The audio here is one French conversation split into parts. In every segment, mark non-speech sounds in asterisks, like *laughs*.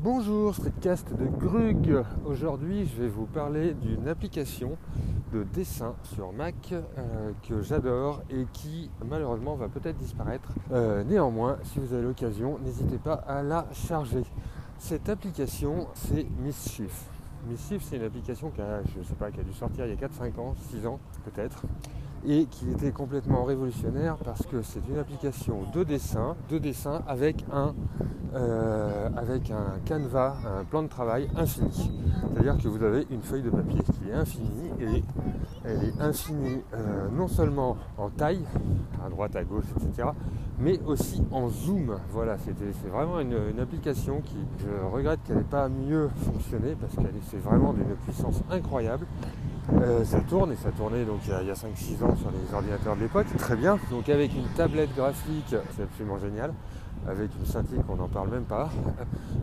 Bonjour, Streetcast de Grug. Aujourd'hui, je vais vous parler d'une application de dessin sur Mac euh, que j'adore et qui malheureusement va peut-être disparaître. Euh, néanmoins, si vous avez l'occasion, n'hésitez pas à la charger. Cette application, c'est Mischief. Mischief, c'est une application qui a dû sortir il y a 4-5 ans, 6 ans peut-être, et qui était complètement révolutionnaire parce que c'est une application de dessin, de dessin avec un, euh, avec un canevas, un plan de travail infini. C'est-à-dire que vous avez une feuille de papier qui est infinie et elle est infinie euh, non seulement en taille, à droite, à gauche, etc., mais aussi en zoom. Voilà, c'est vraiment une, application qui, je regrette qu'elle n'ait pas mieux fonctionné parce qu'elle c'est vraiment d'une puissance incroyable. Euh, ça tourne et ça tournait donc il y a, 5-6 ans sur les ordinateurs de l'époque, très bien. Donc avec une tablette graphique, c'est absolument génial. Avec une Cintiq, on n'en parle même pas.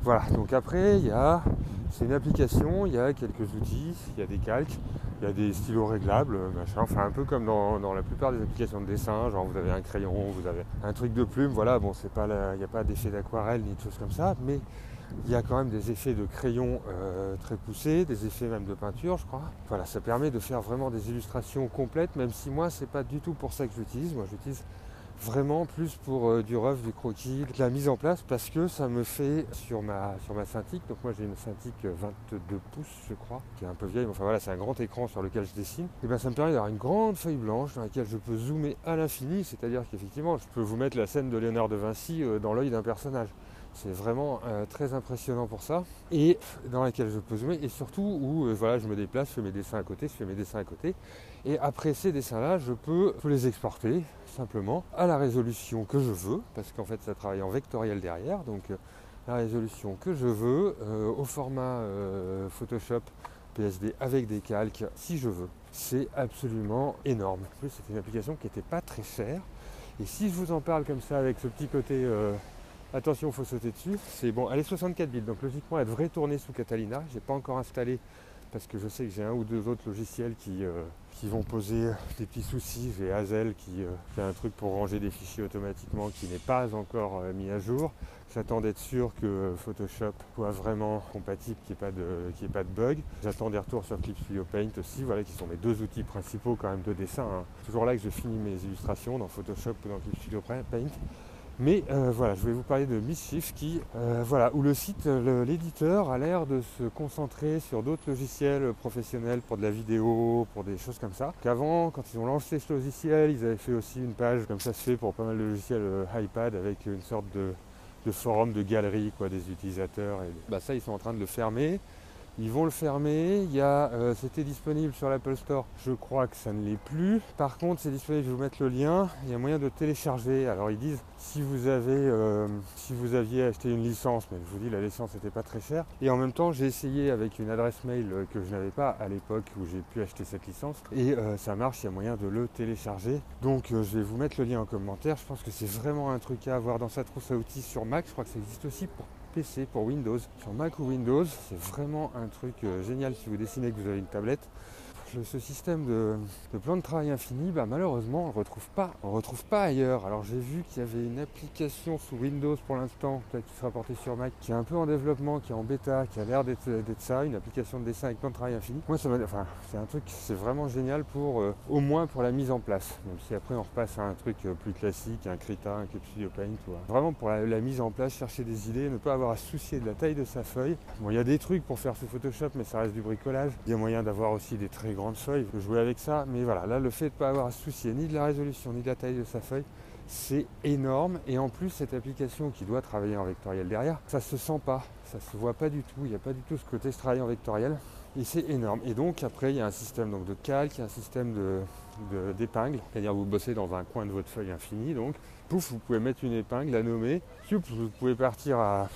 Voilà, donc après, il y a, c'est une application, il y a quelques outils, il y a des calques, il y a des stylos réglables, machin, enfin un peu comme dans, la plupart des applications de dessin, genre vous avez un crayon, vous avez un truc de plume, voilà, bon c'est pas il n'y a pas d'effet d'aquarelle ni de choses comme ça, mais il y a quand même des effets de crayon euh, très poussés, des effets même de peinture, je crois. Voilà, ça permet de faire vraiment des illustrations complètes, même si moi, c'est pas du tout pour ça que j'utilise. Moi, j'utilise vraiment plus pour euh, du rough, du croquis, de la mise en place, parce que ça me fait sur ma sur ma. Donc moi, j'ai une Cintiq 22 pouces, je crois, qui est un peu vieille. Mais enfin voilà, c'est un grand écran sur lequel je dessine. Et bien, ça me permet d'avoir une grande feuille blanche dans laquelle je peux zoomer à l'infini. C'est-à-dire qu'effectivement, je peux vous mettre la scène de Léonard de Vinci euh, dans l'œil d'un personnage. C'est vraiment euh, très impressionnant pour ça. Et dans laquelle je peux zoomer et surtout où euh, voilà, je me déplace, je fais mes dessins à côté, je fais mes dessins à côté. Et après ces dessins-là, je peux, les exporter simplement à la résolution que je veux, parce qu'en fait ça travaille en vectoriel derrière, donc euh, la résolution que je veux, au format Photoshop PSD avec des calques si je veux. C'est absolument énorme. En plus, c'est une application qui n'était pas très chère. Et si je vous en parle comme ça avec ce petit côté Attention, il faut sauter dessus. C'est bon, elle est 64 bits, donc logiquement elle devrait tourner sous Catalina. Je n'ai pas encore installé parce que je sais que j'ai un ou deux autres logiciels qui, euh, vont poser des petits soucis. J'ai Hazel qui euh, fait un truc pour ranger des fichiers automatiquement qui n'est pas encore euh, mis à jour. J'attends d'être sûr que Photoshop soit vraiment compatible, qu'il n'y ait, pas de, pas de bug. J'attends des retours sur Clip Studio Paint aussi, voilà, qui sont mes deux outils principaux quand même de dessin. Hein. Toujours là que je finis mes illustrations dans Photoshop ou dans Clip Studio Paint. Mais euh, voilà, je vais vous parler de Mischief qui, euh, voilà, où le site, l'éditeur a l'air de se concentrer sur d'autres logiciels professionnels pour de la vidéo, pour des choses comme ça. Qu'avant, quand ils ont lancé ce logiciel, ils avaient fait aussi une page, comme ça se fait pour pas mal de logiciels euh, iPad, avec une sorte de, forum de galerie quoi, des utilisateurs. Bah, ça, ils sont en train de le fermer. Ils vont le fermer. Il y euh, c'était disponible sur l'Apple Store. Je crois que ça ne l'est plus. Par contre, c'est disponible. Je vais vous mettre le lien. Il y a moyen de télécharger. Alors ils disent si vous avez, euh, si vous aviez acheté une licence, mais je vous dis la licence n'était pas très chère. Et en même temps, j'ai essayé avec une adresse mail euh, que je n'avais pas à l'époque où j'ai pu acheter cette licence. Et ça marche. Il y a moyen de le télécharger. Donc je vais vous mettre le lien en commentaire. Je pense que c'est vraiment un truc à avoir dans sa trousse à outils sur Mac. Je crois que ça existe aussi pour PC, pour Windows. Sur Mac ou Windows, c'est vraiment un truc euh, génial si vous dessinez que vous avez une tablette ce système de, plan de travail infini, bah, malheureusement, on ne retrouve pas. On retrouve pas ailleurs. Alors j'ai vu qu'il y avait une application sous Windows pour l'instant, peut-être qui sera portée sur Mac, qui est un peu en développement, qui est en bêta, qui a l'air d'être ça, une application de dessin avec plan de travail infini. Moi, ça enfin, c'est un truc, c'est vraiment génial pour, euh, au moins pour la mise en place. Même si après on repasse à un truc euh, plus classique, un Krita, un Clip Paint, vraiment pour la, mise en place, chercher des idées, ne pas avoir à se soucier de la taille de sa feuille. Bon, il y a des trucs pour faire ce Photoshop, mais ça reste du bricolage. Il y a moyen d'avoir aussi des très grands grande feuille, je peux jouer avec ça, mais voilà, là le fait de ne pas avoir à se soucier ni de la résolution ni de la taille de sa feuille, c'est énorme. Et en plus, cette application qui doit travailler en vectoriel derrière, ça se sent pas, ça se voit pas du tout, il n'y a pas du tout ce côté de travailler en vectoriel. Et c'est énorme. Et donc après, il y a un système donc, de calque, un système d'épingle, de, c'est-à-dire vous bossez dans un coin de votre feuille infinie, donc pouf, vous pouvez mettre une épingle, la nommer, vous pouvez partir à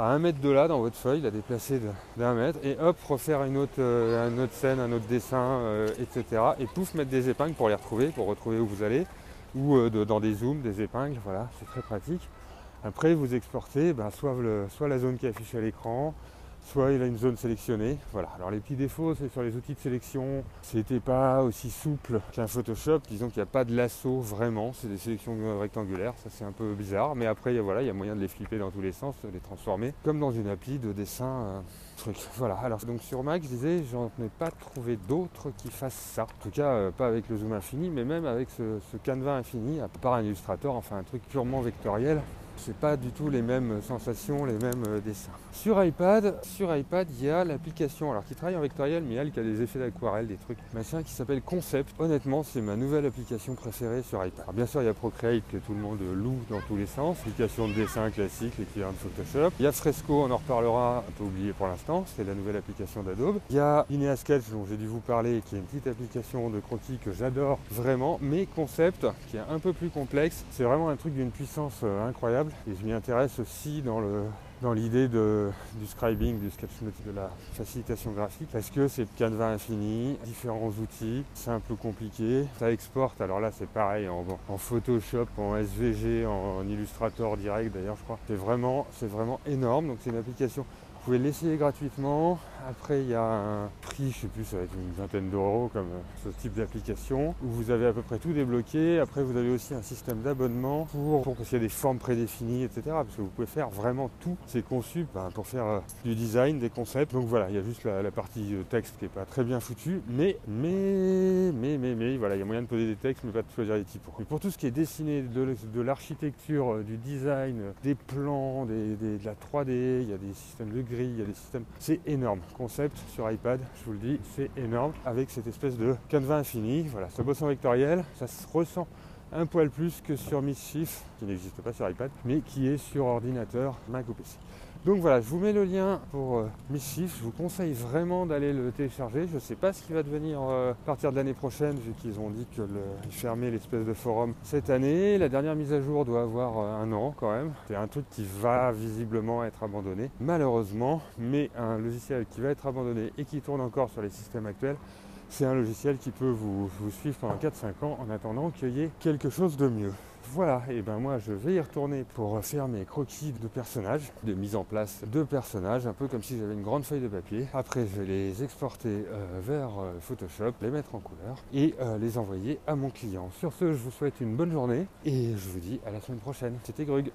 à un mètre de là dans votre feuille, la déplacer d'un mètre, et hop, refaire une autre, euh, autre scène, un autre dessin, euh, etc. Et pouf, mettre des épingles pour les retrouver, pour retrouver où vous allez, ou euh, dans des zooms, des épingles, voilà, c'est très pratique. Après, vous exportez ben, soit, soit, la zone qui est affichée à l'écran, soit il a une zone sélectionnée. Voilà. Alors les petits défauts, c'est sur les outils de sélection, c'était pas aussi souple qu'un Photoshop. Disons qu'il n'y a pas de lasso vraiment, c'est des sélections rectangulaires, ça c'est un peu bizarre. Mais après, voilà, il y a moyen de les flipper dans tous les sens, de les transformer, comme dans une appli de dessin. Euh, truc. *laughs* Voilà, alors donc sur Mac, je disais, j'en ai pas trouvé d'autres qui fassent ça. En tout cas, euh, pas avec le zoom infini, mais même avec ce, ce canevas infini, à part un illustrateur, enfin un truc purement vectoriel c'est pas du tout les mêmes sensations, les mêmes euh, dessins. Sur iPad, sur iPad, il y a l'application, alors qui travaille en vectoriel, mais elle qui a des effets d'aquarelle, des trucs machin, qui s'appelle Concept. Honnêtement, c'est ma nouvelle application préférée sur iPad. Alors bien sûr, il y a Procreate que tout le monde loue dans tous les sens, application de dessin classique, l'équivalent de Photoshop. Il y a Fresco, on en reparlera, un peu oublié pour l'instant, c'est la nouvelle application d'Adobe. Il y a Linear Sketch, dont j'ai dû vous parler, qui est une petite application de croquis que j'adore vraiment, mais Concept, qui est un peu plus complexe, c'est vraiment un truc d'une puissance euh, Et je m'y intéresse aussi dans le dans l'idée du scribing, du sketchnote, de la facilitation graphique, parce que c'est canevas infini, différents outils, simple ou compliqué. Ça exporte, alors là c'est pareil, en, Photoshop, en SVG, en, Illustrator direct d'ailleurs je crois. C'est vraiment, c'est vraiment énorme, donc c'est une application vous pouvez l'essayer gratuitement. Après, il y a un prix, je sais plus, ça va être une vingtaine d'euros comme euh, ce type d'application, où vous avez à peu près tout débloqué. Après, vous avez aussi un système d'abonnement pour, pour qu'il y a des formes prédéfinies, etc. Parce que vous pouvez faire vraiment tout. C'est conçu ben, pour faire euh, du design, des concepts. Donc voilà, il y a juste la, partie euh, texte qui n'est pas très bien foutue. Mais, mais, mais, mais, mais, voilà, il y a moyen de poser des textes, mais pas de choisir les typos. Mais pour tout ce qui est dessiné, de, l'architecture, du design, des plans, de la 3D, il y a des systèmes de il y a des systèmes. C'est énorme. Concept sur iPad, je vous le dis, c'est énorme. Avec cette espèce de canevas infini. Voilà, ça bosse en vectoriel, ça se ressent un poil plus que sur Mischief, qui n'existe pas sur iPad, mais qui est sur ordinateur Mac ou PC. Donc voilà, je vous mets le lien pour euh, Mischief. Je vous conseille vraiment d'aller le télécharger. Je ne sais pas ce qui va devenir euh, à partir de l'année prochaine, vu qu'ils ont dit qu'ils fermaient l'espèce de forum cette année. La dernière mise à jour doit avoir euh, un an quand même. C'est un truc qui va visiblement être abandonné, malheureusement. Mais un logiciel qui va être abandonné et qui tourne encore sur les systèmes actuels, c'est un logiciel qui peut vous, vous suivre pendant 4-5 ans en attendant qu'il y ait quelque chose de mieux. Voilà, et ben moi je vais y retourner pour faire mes croquis de personnages, de mise en place de personnages, un peu comme si j'avais une grande feuille de papier. Après je vais les exporter euh, vers euh, Photoshop, les mettre en couleur et euh, les envoyer à mon client. Sur ce, je vous souhaite une bonne journée et je vous dis à la semaine prochaine. C'était Grug.